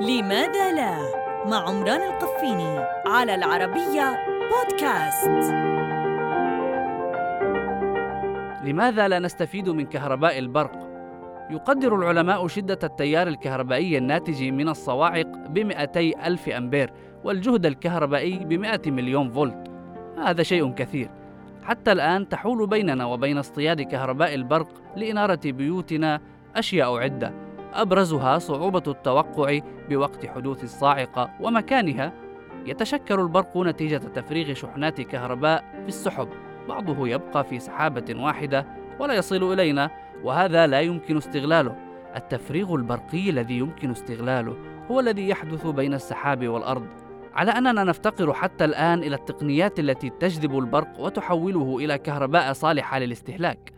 لماذا لا؟ مع عمران القفيني على العربية بودكاست. لماذا لا نستفيد من كهرباء البرق؟ يقدر العلماء شدة التيار الكهربائي الناتج من الصواعق ب 200 ألف أمبير والجهد الكهربائي ب 100 مليون فولت. هذا شيء كثير. حتى الآن تحول بيننا وبين اصطياد كهرباء البرق لإنارة بيوتنا أشياء عدة. أبرزها صعوبة التوقع بوقت حدوث الصاعقة ومكانها يتشكل البرق نتيجة تفريغ شحنات كهرباء في السحب. بعضه يبقى في سحابة واحدة ولا يصل إلينا وهذا لا يمكن استغلاله. التفريغ البرقي الذي يمكن استغلاله هو الذي يحدث بين السحاب والأرض. على أننا نفتقر حتى الآن إلى التقنيات التي تجذب البرق وتحوله إلى كهرباء صالحة للاستهلاك.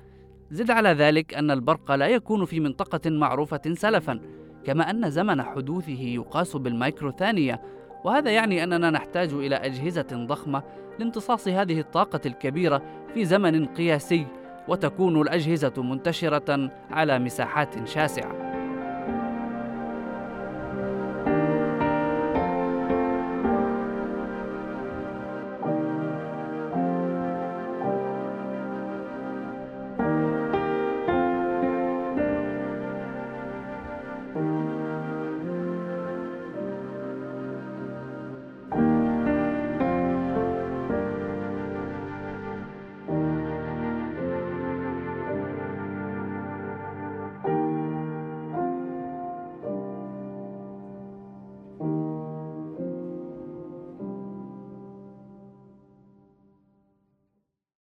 زد على ذلك أن البرق لا يكون في منطقة معروفة سلفا كما أن زمن حدوثه يقاس بالمايكرو ثانية وهذا يعني أننا نحتاج إلى أجهزة ضخمة لامتصاص هذه الطاقة الكبيرة في زمن قياسي وتكون الأجهزة منتشرة على مساحات شاسعة.